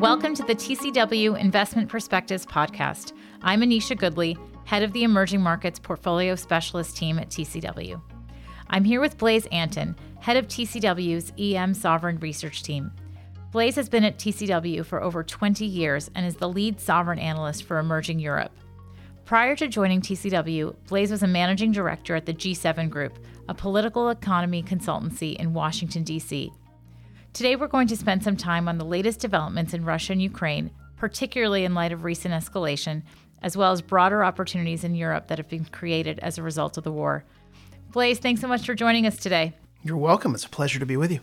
Welcome to the TCW Investment Perspectives podcast. I'm Anisha Goodly, head of the Emerging Markets Portfolio Specialist team at TCW. I'm here with Blaise Antin, head of TCW's EM Sovereign Research team. Blaise has been at TCW for over 20 years and is the lead sovereign analyst for Emerging Europe. Prior to joining TCW, Blaise was a managing director at the G7 Group, a political economy consultancy in Washington, D.C. Today, we're going to spend some time on the latest developments in Russia and Ukraine, particularly in light of recent escalation, as well as broader opportunities in Europe that have been created as a result of the war. Blaise, thanks so much for joining us today. You're welcome. It's a pleasure to be with you.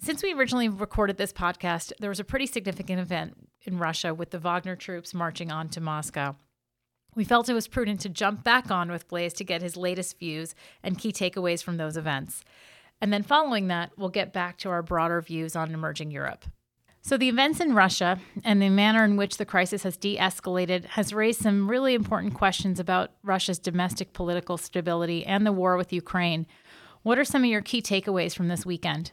Since we originally recorded this podcast, there was a pretty significant event in Russia with the Wagner troops marching on to Moscow. We felt it was prudent to jump back on with Blaise to get his latest views and key takeaways from those events. And then following that, we'll get back to our broader views on emerging Europe. So, the events in Russia and the manner in which the crisis has de escalated has raised some really important questions about Russia's domestic political stability and the war with Ukraine. What are some of your key takeaways from this weekend?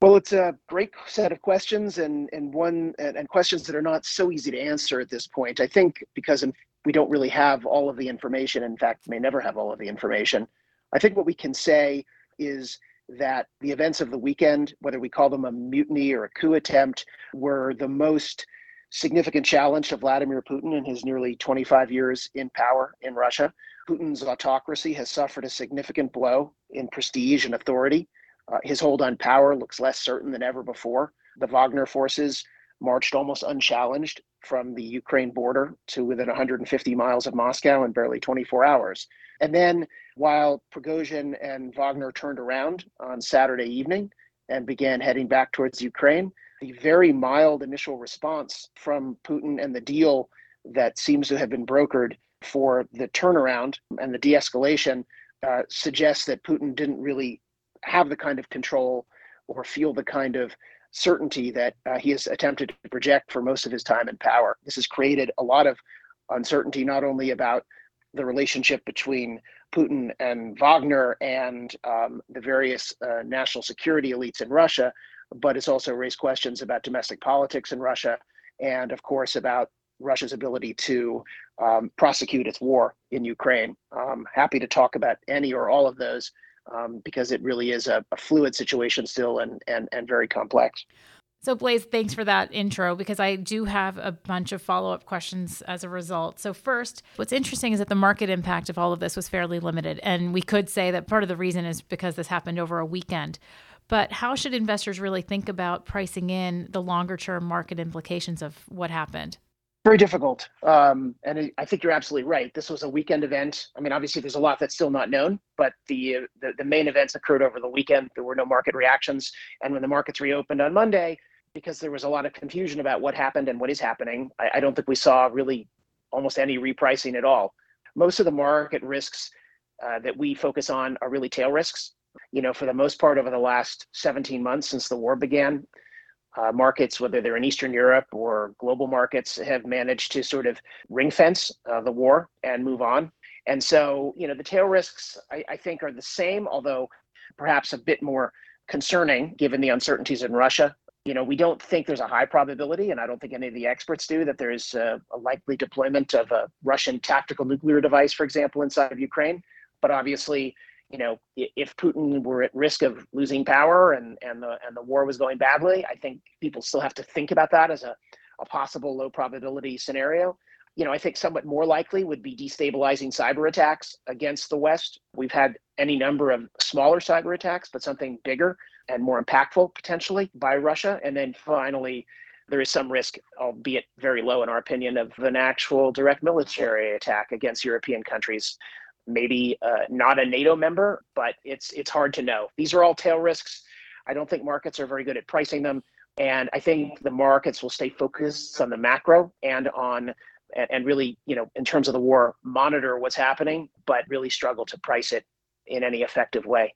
Well, it's a great set of questions and, and one and, questions that are not so easy to answer at this point. I think because we don't really have all of the information, in fact, may never have all of the information. I think what we can say is that the events of the weekend, whether we call them a mutiny or a coup attempt, were the most significant challenge to Vladimir Putin in his nearly 25 years in power in Russia. Putin's autocracy has suffered a significant blow in prestige and authority. Uh, his hold on power looks less certain than ever before. The Wagner forces marched almost unchallenged from the Ukraine border to within 150 miles of Moscow in barely 24 hours. And then while Prigozhin and Wagner turned around on Saturday evening and began heading back towards Ukraine, the very mild initial response from Putin and the deal that seems to have been brokered for the turnaround and the de escalation uh, suggests that Putin didn't really have the kind of control or feel the kind of certainty that uh, he has attempted to project for most of his time in power. This has created a lot of uncertainty, not only about the relationship between Putin and Wagner and um, the various uh, national security elites in Russia, but it's also raised questions about domestic politics in Russia and, of course, about Russia's ability to um, prosecute its war in Ukraine. I'm happy to talk about any or all of those um, because it really is a, a fluid situation still and, and, and very complex. So, Blaise, thanks for that intro because I do have a bunch of follow up questions as a result. So, first, what's interesting is that the market impact of all of this was fairly limited. And we could say that part of the reason is because this happened over a weekend. But how should investors really think about pricing in the longer term market implications of what happened? Very difficult. Um, and I think you're absolutely right. This was a weekend event. I mean, obviously, there's a lot that's still not known, but the, the, the main events occurred over the weekend. There were no market reactions. And when the markets reopened on Monday, because there was a lot of confusion about what happened and what is happening. I, I don't think we saw really almost any repricing at all. Most of the market risks uh, that we focus on are really tail risks. You know, for the most part, over the last 17 months since the war began, uh, markets, whether they're in Eastern Europe or global markets, have managed to sort of ring fence uh, the war and move on. And so, you know, the tail risks, I, I think, are the same, although perhaps a bit more concerning given the uncertainties in Russia you know, we don't think there's a high probability, and I don't think any of the experts do, that there is a, a, likely deployment of a Russian tactical nuclear device, for example, inside of Ukraine. But obviously, you know, if Putin were at risk of losing power and and the and the war was going badly, I think people still have to think about that as a, a possible low probability scenario. You know, I think somewhat more likely would be destabilizing cyber attacks against the West. We've had any number of smaller cyber attacks, but something bigger and more impactful potentially by Russia. And then finally, there is some risk, albeit very low in our opinion, of an actual direct military attack against European countries. Maybe uh, not a NATO member, but it's it's hard to know. These are all tail risks. I don't think markets are very good at pricing them, and I think the markets will stay focused on the macro and on and really, you know, in terms of the war, monitor what's happening, but really struggle to price it in any effective way.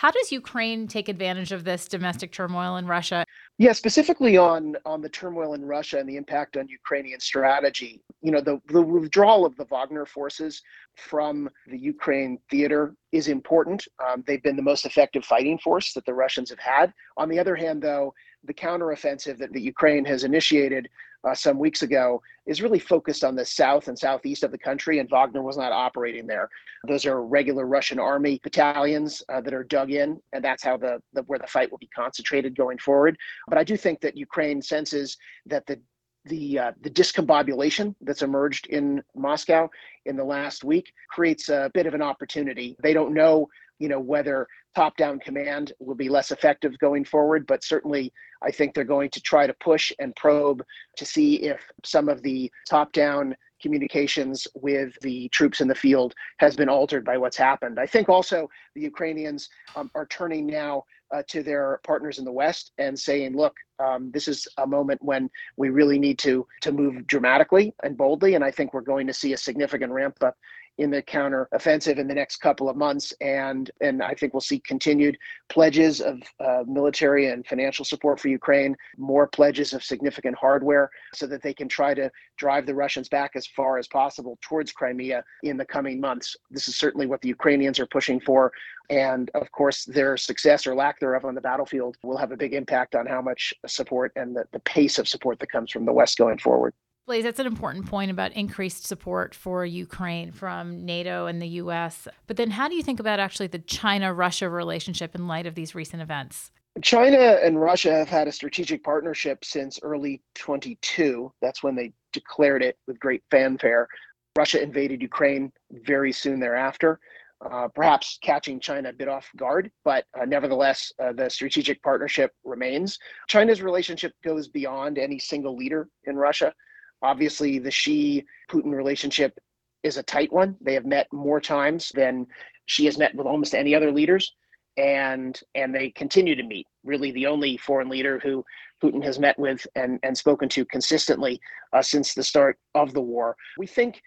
How does Ukraine take advantage of this domestic turmoil in Russia? Yeah, specifically on on the turmoil in Russia and the impact on Ukrainian strategy. You know, the, the withdrawal of the Wagner forces from the Ukraine theater is important. Um, they've been the most effective fighting force that the Russians have had. On the other hand, though, the counteroffensive that the Ukraine has initiated uh, some weeks ago is really focused on the south and southeast of the country, and Wagner was not operating there. Those are regular Russian army battalions uh, that are dug in, and that's how the, the where the fight will be concentrated going forward. But I do think that Ukraine senses that the the uh, the discombobulation that's emerged in Moscow in the last week creates a bit of an opportunity. They don't know, you know, whether top-down command will be less effective going forward, but certainly I think they're going to try to push and probe to see if some of the top-down communications with the troops in the field has been altered by what's happened. I think also the Ukrainians um, are turning now uh, to their partners in the West and saying, look, um, this is a moment when we really need to to move dramatically and boldly. And I think we're going to see a significant ramp up in the counter offensive in the next couple of months. And, and I think we'll see continued pledges of uh, military and financial support for Ukraine, more pledges of significant hardware so that they can try to drive the Russians back as far as possible towards Crimea in the coming months. This is certainly what the Ukrainians are pushing for. And of course, their success or lack thereof on the battlefield will have a big impact on how much support and the, the pace of support that comes from the West going forward. Blaise, that's an important point about increased support for Ukraine from NATO and the US. But then how do you think about actually the China Russia relationship in light of these recent events? China and Russia have had a strategic partnership since early 22. That's when they declared it with great fanfare. Russia invaded Ukraine very soon thereafter. Uh, perhaps catching China a bit off guard, but uh, nevertheless, uh, the strategic partnership remains. China's relationship goes beyond any single leader in Russia. Obviously, the Xi Putin relationship is a tight one. They have met more times than Xi has met with almost any other leaders, and and they continue to meet. Really, the only foreign leader who Putin has met with and and spoken to consistently uh, since the start of the war. We think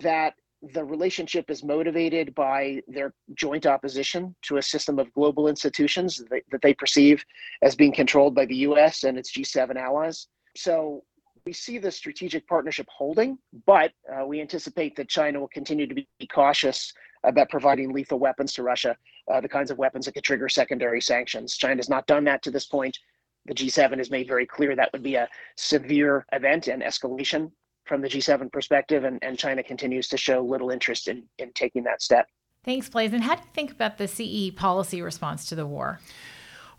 that the relationship is motivated by their joint opposition to a system of global institutions that that they perceive as being controlled by the U.S. and its G7 allies. So we see the strategic partnership holding, but uh, we anticipate that China will continue to be cautious about providing lethal weapons to Russia, uh, the kinds of weapons that could trigger secondary sanctions. China has not done that to this point. The G7 has made very clear that would be a severe event and escalation from the G7 perspective, and, and China continues to show little interest in, in taking that step. Thanks, Blaise. And how do you think about the CE policy response to the war?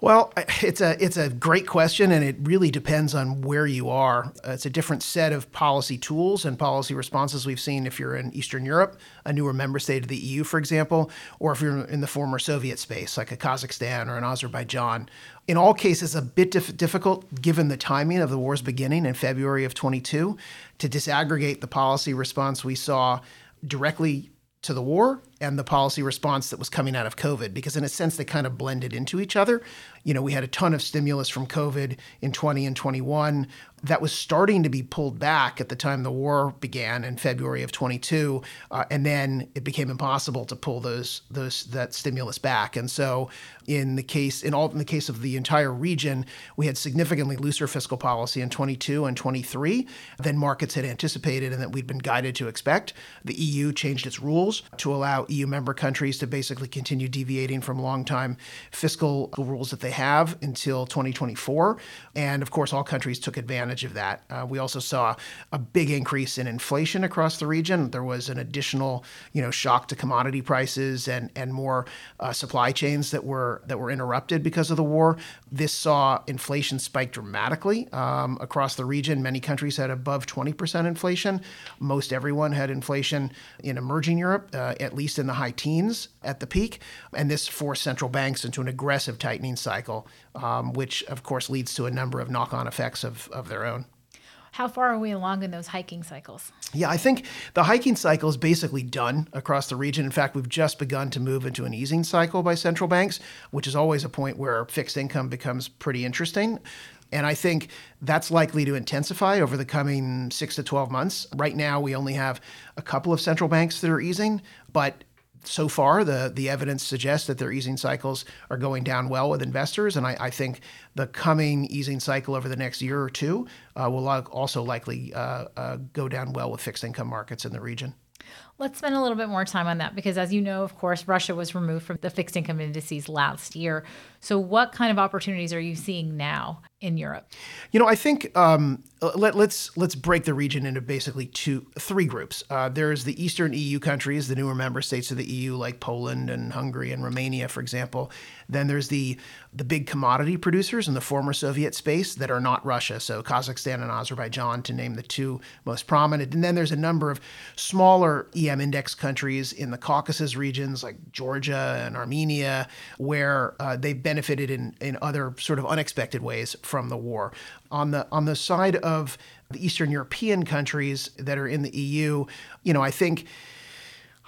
Well, it's a it's a great question, and it really depends on where you are. Uh, it's a different set of policy tools and policy responses we've seen if you're in Eastern Europe, a newer member state of the EU, for example, or if you're in the former Soviet space, like a Kazakhstan or an Azerbaijan. In all cases, a bit dif- difficult given the timing of the war's beginning in February of 22 to disaggregate the policy response we saw directly to the war and the policy response that was coming out of COVID, because in a sense they kind of blended into each other. You know, we had a ton of stimulus from COVID in 20 and 21 that was starting to be pulled back at the time the war began in February of 22, uh, and then it became impossible to pull those those that stimulus back. And so, in the case in all in the case of the entire region, we had significantly looser fiscal policy in 22 and 23 than markets had anticipated and that we'd been guided to expect. The EU changed its rules to allow EU member countries to basically continue deviating from long-time fiscal rules that they have until 2024, and of course, all countries took advantage advantage of that. Uh, we also saw a big increase in inflation across the region. There was an additional, you know, shock to commodity prices and and more uh, supply chains that were that were interrupted because of the war. This saw inflation spike dramatically um, across the region. Many countries had above 20% inflation. Most everyone had inflation in emerging Europe, uh, at least in the high teens at the peak. And this forced central banks into an aggressive tightening cycle, um, which of course leads to a number of knock-on effects of, of their own. How far are we along in those hiking cycles? Yeah, I think the hiking cycle is basically done across the region. In fact, we've just begun to move into an easing cycle by central banks, which is always a point where fixed income becomes pretty interesting. And I think that's likely to intensify over the coming six to 12 months. Right now, we only have a couple of central banks that are easing, but so far, the, the evidence suggests that their easing cycles are going down well with investors. And I, I think the coming easing cycle over the next year or two uh, will also likely uh, uh, go down well with fixed income markets in the region. Let's spend a little bit more time on that because, as you know, of course, Russia was removed from the fixed income indices last year. So, what kind of opportunities are you seeing now in Europe? You know, I think um, let, us let's, let's break the region into basically two, three groups. Uh, there's the Eastern EU countries, the newer member states of the EU, like Poland and Hungary and Romania, for example. Then there's the the big commodity producers in the former Soviet space that are not Russia, so Kazakhstan and Azerbaijan, to name the two most prominent. And then there's a number of smaller EM index countries in the Caucasus regions, like Georgia and Armenia, where uh, they've benefited in in other sort of unexpected ways from the war. On the on the side of the Eastern European countries that are in the EU, you know, I think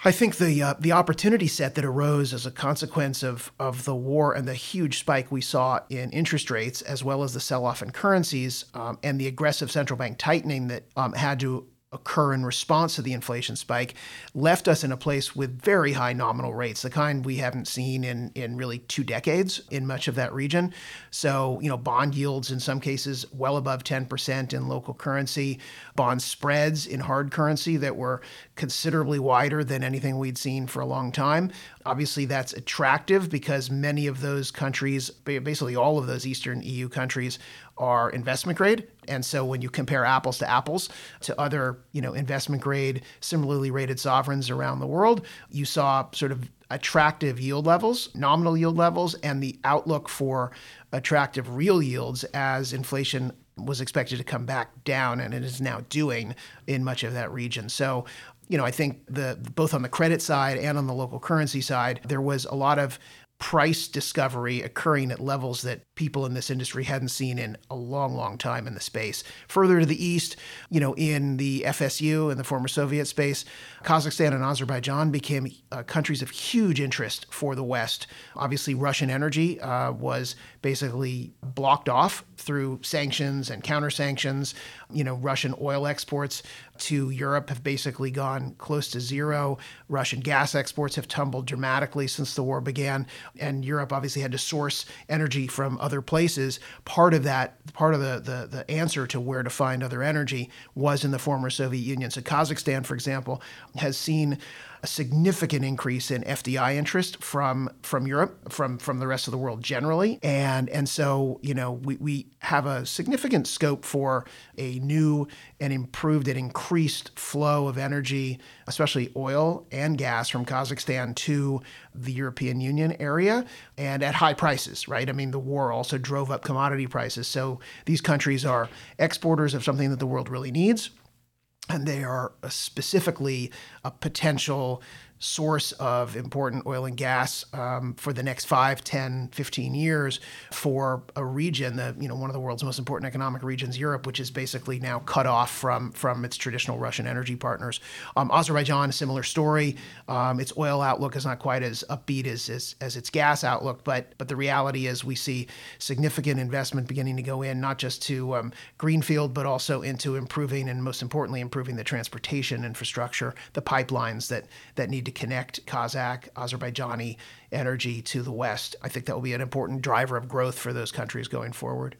I think the uh, the opportunity set that arose as a consequence of of the war and the huge spike we saw in interest rates, as well as the sell off in currencies um, and the aggressive central bank tightening that um, had to occur in response to the inflation spike left us in a place with very high nominal rates, the kind we haven't seen in, in really two decades in much of that region. So, you know, bond yields in some cases well above 10% in local currency, bond spreads in hard currency that were considerably wider than anything we'd seen for a long time. Obviously, that's attractive because many of those countries, basically all of those Eastern EU countries, are investment grade. And so when you compare apples to apples to other, you know, investment grade, similarly rated sovereigns around the world, you saw sort of attractive yield levels, nominal yield levels, and the outlook for attractive real yields as inflation was expected to come back down and it is now doing in much of that region. So you know, I think the both on the credit side and on the local currency side, there was a lot of price discovery occurring at levels that people in this industry hadn't seen in a long, long time in the space. Further to the east, you know, in the FSU and the former Soviet space, Kazakhstan and Azerbaijan became uh, countries of huge interest for the West. Obviously, Russian energy uh, was basically blocked off through sanctions and counter sanctions. You know, Russian oil exports to Europe have basically gone close to zero. Russian gas exports have tumbled dramatically since the war began, and Europe obviously had to source energy from other places. Part of that, part of the the, the answer to where to find other energy was in the former Soviet Union. So Kazakhstan, for example, has seen a significant increase in FDI interest from from Europe, from from the rest of the world generally, and and so you know we we have a significant scope for a new and improved and increased flow of energy, especially oil and gas from Kazakhstan to the European Union area, and at high prices. Right? I mean, the war also drove up commodity prices, so these countries are exporters of something that the world really needs and they are uh, specifically a potential source of important oil and gas um, for the next 5 10 15 years for a region that you know one of the world's most important economic regions europe which is basically now cut off from from its traditional russian energy partners. Um, azerbaijan a similar story. Um, its oil outlook is not quite as upbeat as, as as its gas outlook but but the reality is we see significant investment beginning to go in not just to um, greenfield but also into improving and most importantly improving the transportation infrastructure the pipelines that that need to connect Kazakh, Azerbaijani energy to the West. I think that will be an important driver of growth for those countries going forward.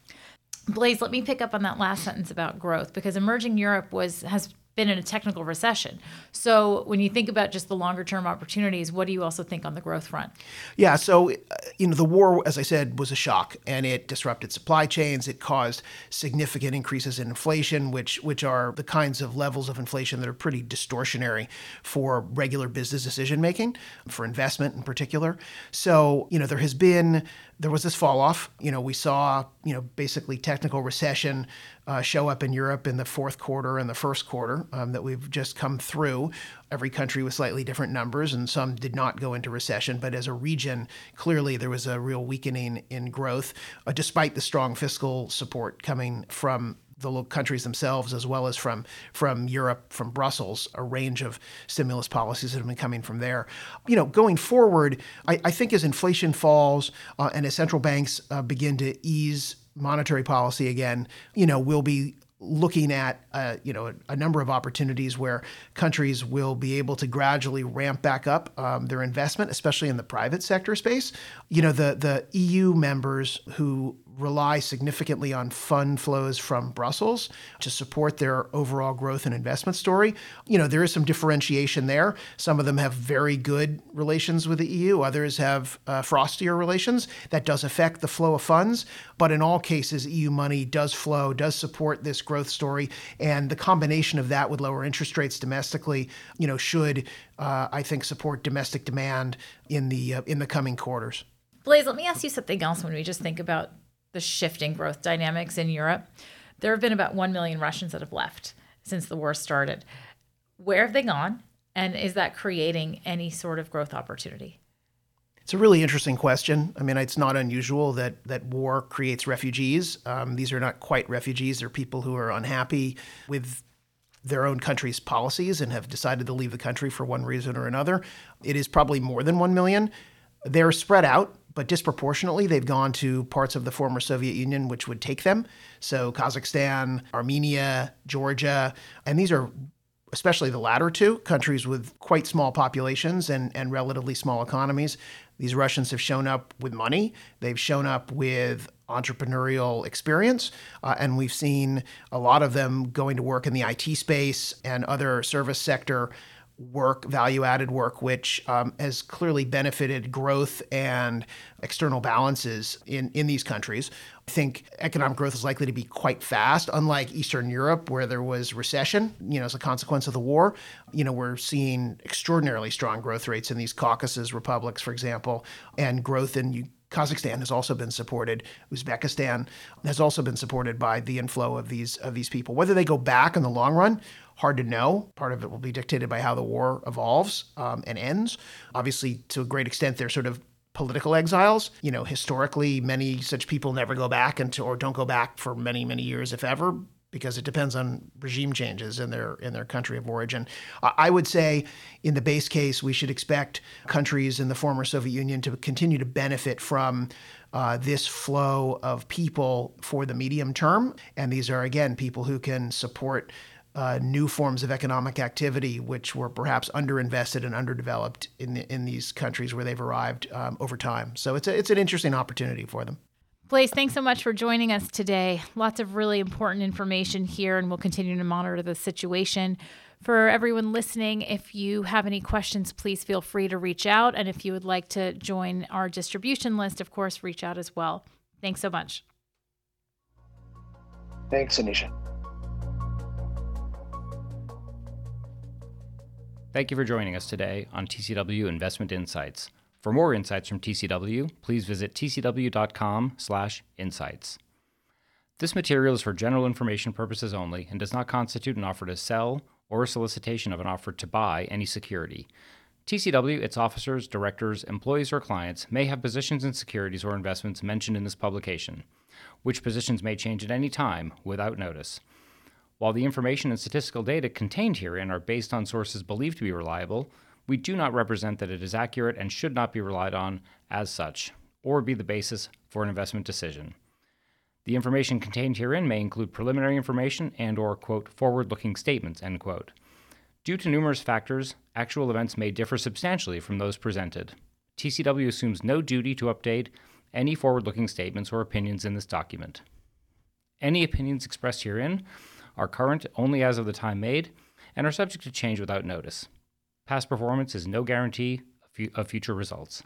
Blaise, let me pick up on that last sentence about growth because emerging Europe was has been in a technical recession. So when you think about just the longer term opportunities, what do you also think on the growth front? Yeah, so uh, you know the war, as I said, was a shock, and it disrupted supply chains. It caused significant increases in inflation, which which are the kinds of levels of inflation that are pretty distortionary for regular business decision making, for investment in particular. So you know there has been there was this fall off. You know, we saw, you know, basically technical recession uh, show up in Europe in the fourth quarter and the first quarter um, that we've just come through. Every country with slightly different numbers, and some did not go into recession. But as a region, clearly there was a real weakening in growth, uh, despite the strong fiscal support coming from the countries themselves as well as from from Europe, from Brussels, a range of stimulus policies that have been coming from there. You know, going forward, I, I think as inflation falls uh, and as central banks uh, begin to ease monetary policy again, you know, we'll be looking at uh, you know a, a, number of opportunities where countries will be able to gradually ramp back up um, their investment, especially in the private sector space. You know the the EU members who rely significantly on fund flows from Brussels to support their overall growth and investment story. You know, there is some differentiation there. Some of them have very good relations with the EU, others have uh, frostier relations. That does affect the flow of funds, but in all cases, EU money does flow, does support this growth story, and the combination of that with lower interest rates domestically, you know, should uh, I think support domestic demand in the uh, in the coming quarters. Blaise, let me ask you something else when we just think about the shifting growth dynamics in Europe. There have been about 1 million Russians that have left since the war started. Where have they gone? And is that creating any sort of growth opportunity? It's a really interesting question. I mean, it's not unusual that that war creates refugees. Um, these are not quite refugees; they're people who are unhappy with their own country's policies and have decided to leave the country for one reason or another. It is probably more than one million. They're spread out but disproportionately, they've gone to parts of the former Soviet Union which would take them. So, Kazakhstan, Armenia, Georgia, and these are especially the latter two countries with quite small populations and, and relatively small economies. These Russians have shown up with money, they've shown up with entrepreneurial experience, uh, and we've seen a lot of them going to work in the IT space and other service sector work, value added work, which um, has clearly benefited growth and external balances in, in these countries. I think economic growth is likely to be quite fast, unlike Eastern Europe, where there was recession, you know, as a consequence of the war. You know, we're seeing extraordinarily strong growth rates in these Caucasus republics, for example, and growth in Kazakhstan has also been supported. Uzbekistan has also been supported by the inflow of these of these people. Whether they go back in the long run hard to know. Part of it will be dictated by how the war evolves um, and ends. Obviously, to a great extent, they're sort of political exiles. You know, historically, many such people never go back into or don't go back for many, many years, if ever, because it depends on regime changes in their in their country of origin. I would say, in the base case, we should expect countries in the former Soviet Union to continue to benefit from uh, this flow of people for the medium term, and these are again people who can support uh, new forms of economic activity, which were perhaps underinvested and underdeveloped in the, in these countries where they've arrived um, over time. So it's a, it's an interesting opportunity for them. Blaise, thanks so much for joining us today. Lots of really important information here, and we'll continue to monitor the situation. For everyone listening, if you have any questions, please feel free to reach out. And if you would like to join our distribution list, of course, reach out as well. Thanks so much. Thanks, Anisha. Thank you for joining us today on TCW Investment Insights. For more insights from TCW, please visit tcw.com/insights. This material is for general information purposes only and does not constitute an offer to sell or a solicitation of an offer to buy any security. TCW, its officers, directors, employees, or clients may have positions in securities or investments mentioned in this publication, which positions may change at any time without notice. While the information and statistical data contained herein are based on sources believed to be reliable, we do not represent that it is accurate and should not be relied on as such, or be the basis for an investment decision. The information contained herein may include preliminary information and or quote forward-looking statements end quote. Due to numerous factors, actual events may differ substantially from those presented. TCW assumes no duty to update any forward-looking statements or opinions in this document. Any opinions expressed herein are current only as of the time made, and are subject to change without notice. Past performance is no guarantee of future results.